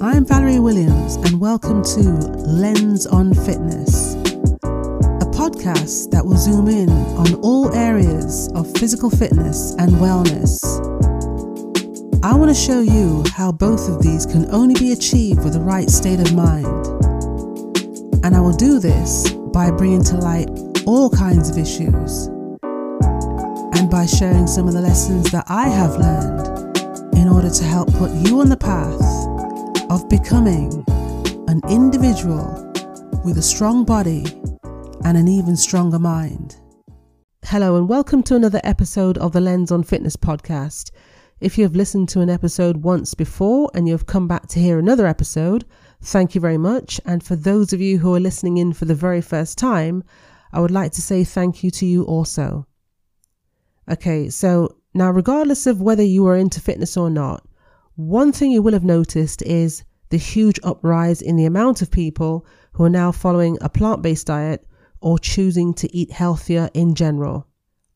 I'm Valerie Williams, and welcome to Lens on Fitness, a podcast that will zoom in on all areas of physical fitness and wellness. I want to show you how both of these can only be achieved with the right state of mind. And I will do this by bringing to light all kinds of issues and by sharing some of the lessons that I have learned in order to help put you on the path of becoming an individual with a strong body and an even stronger mind. Hello, and welcome to another episode of the Lens on Fitness podcast. If you have listened to an episode once before and you have come back to hear another episode, thank you very much. And for those of you who are listening in for the very first time, I would like to say thank you to you also. Okay, so now, regardless of whether you are into fitness or not, one thing you will have noticed is the huge uprise in the amount of people who are now following a plant based diet or choosing to eat healthier in general.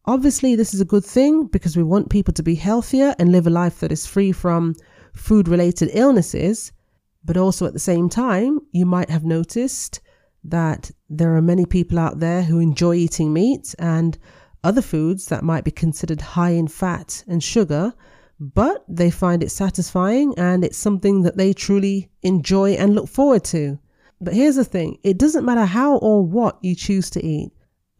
Obviously, this is a good thing because we want people to be healthier and live a life that is free from food related illnesses. But also at the same time, you might have noticed that there are many people out there who enjoy eating meat and other foods that might be considered high in fat and sugar but they find it satisfying and it's something that they truly enjoy and look forward to. But here's the thing it doesn't matter how or what you choose to eat,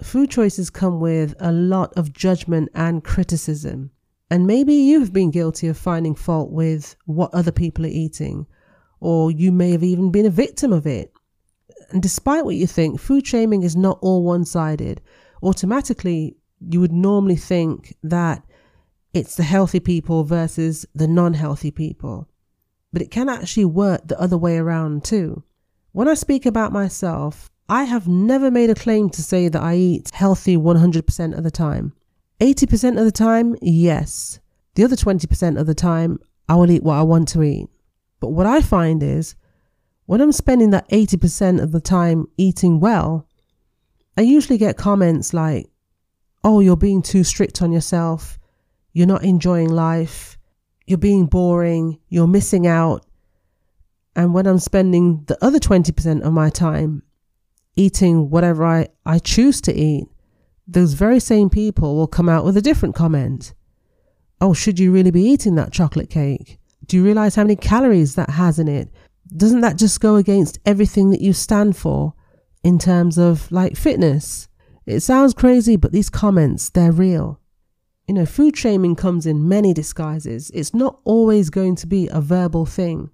food choices come with a lot of judgment and criticism. And maybe you've been guilty of finding fault with what other people are eating, or you may have even been a victim of it. And despite what you think, food shaming is not all one sided. Automatically, you would normally think that it's the healthy people versus the non healthy people. But it can actually work the other way around too. When I speak about myself, I have never made a claim to say that I eat healthy 100% of the time. 80% of the time, yes. The other 20% of the time, I will eat what I want to eat. But what I find is when I'm spending that 80% of the time eating well, I usually get comments like, oh, you're being too strict on yourself you're not enjoying life, you're being boring, you're missing out. And when I'm spending the other 20% of my time eating whatever I, I choose to eat, those very same people will come out with a different comment. Oh, should you really be eating that chocolate cake? Do you realize how many calories that has in it? Doesn't that just go against everything that you stand for in terms of like fitness? It sounds crazy, but these comments, they're real. You know, food shaming comes in many disguises. It's not always going to be a verbal thing,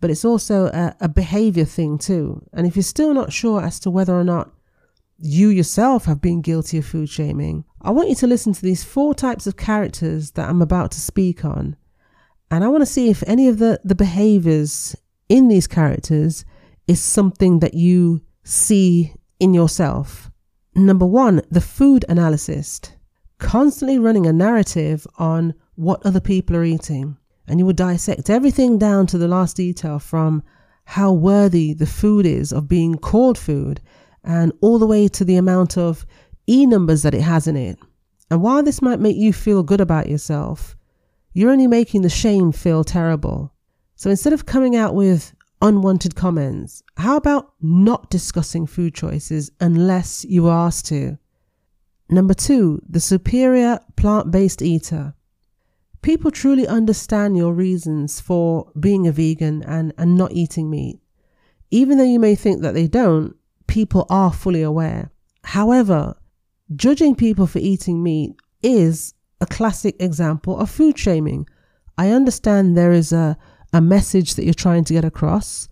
but it's also a, a behavior thing too. And if you're still not sure as to whether or not you yourself have been guilty of food shaming, I want you to listen to these four types of characters that I'm about to speak on. And I want to see if any of the, the behaviors in these characters is something that you see in yourself. Number one, the food analyst constantly running a narrative on what other people are eating. And you will dissect everything down to the last detail from how worthy the food is of being called food and all the way to the amount of E numbers that it has in it. And while this might make you feel good about yourself, you're only making the shame feel terrible. So instead of coming out with unwanted comments, how about not discussing food choices unless you are asked to? Number two, the superior plant based eater. People truly understand your reasons for being a vegan and, and not eating meat. Even though you may think that they don't, people are fully aware. However, judging people for eating meat is a classic example of food shaming. I understand there is a, a message that you're trying to get across,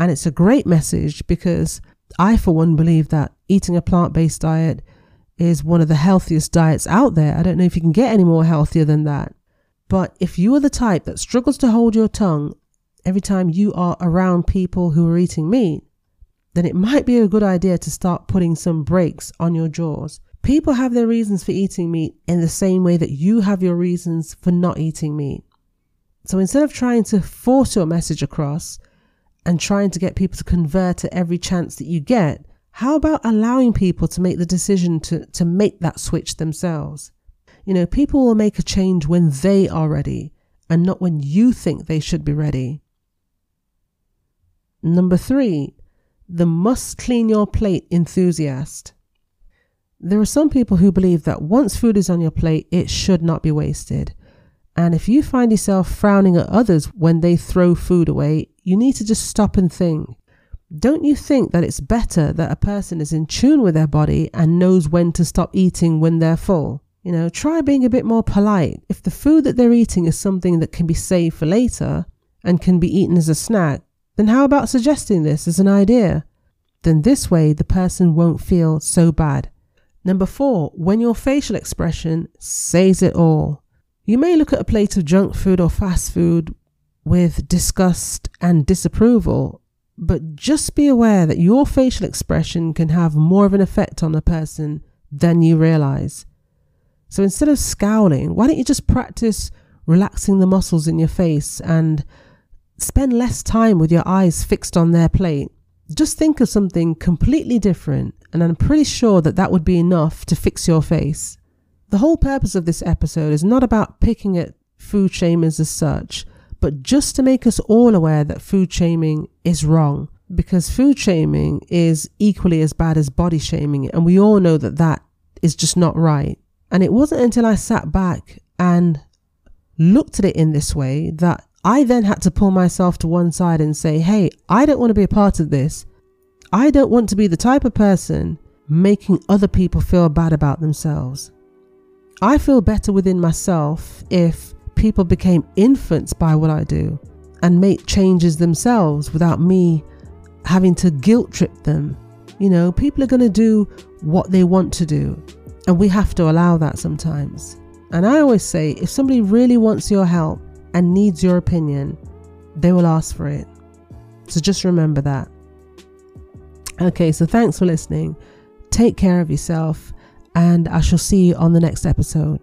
and it's a great message because I, for one, believe that eating a plant based diet is one of the healthiest diets out there. I don't know if you can get any more healthier than that. But if you are the type that struggles to hold your tongue every time you are around people who are eating meat, then it might be a good idea to start putting some brakes on your jaws. People have their reasons for eating meat in the same way that you have your reasons for not eating meat. So instead of trying to force your message across and trying to get people to convert at every chance that you get, how about allowing people to make the decision to, to make that switch themselves? You know, people will make a change when they are ready and not when you think they should be ready. Number three, the must clean your plate enthusiast. There are some people who believe that once food is on your plate, it should not be wasted. And if you find yourself frowning at others when they throw food away, you need to just stop and think. Don't you think that it's better that a person is in tune with their body and knows when to stop eating when they're full? You know, try being a bit more polite. If the food that they're eating is something that can be saved for later and can be eaten as a snack, then how about suggesting this as an idea? Then this way the person won't feel so bad. Number four, when your facial expression says it all. You may look at a plate of junk food or fast food with disgust and disapproval, but just be aware that your facial expression can have more of an effect on a person than you realize. So instead of scowling, why don't you just practice relaxing the muscles in your face and spend less time with your eyes fixed on their plate? Just think of something completely different, and I'm pretty sure that that would be enough to fix your face. The whole purpose of this episode is not about picking at food shamers as such, but just to make us all aware that food shaming is wrong. Because food shaming is equally as bad as body shaming, and we all know that that is just not right. And it wasn't until I sat back and looked at it in this way that I then had to pull myself to one side and say, hey, I don't want to be a part of this. I don't want to be the type of person making other people feel bad about themselves. I feel better within myself if people became influenced by what I do and make changes themselves without me having to guilt trip them. You know, people are going to do what they want to do. And we have to allow that sometimes. And I always say if somebody really wants your help and needs your opinion, they will ask for it. So just remember that. Okay, so thanks for listening. Take care of yourself, and I shall see you on the next episode.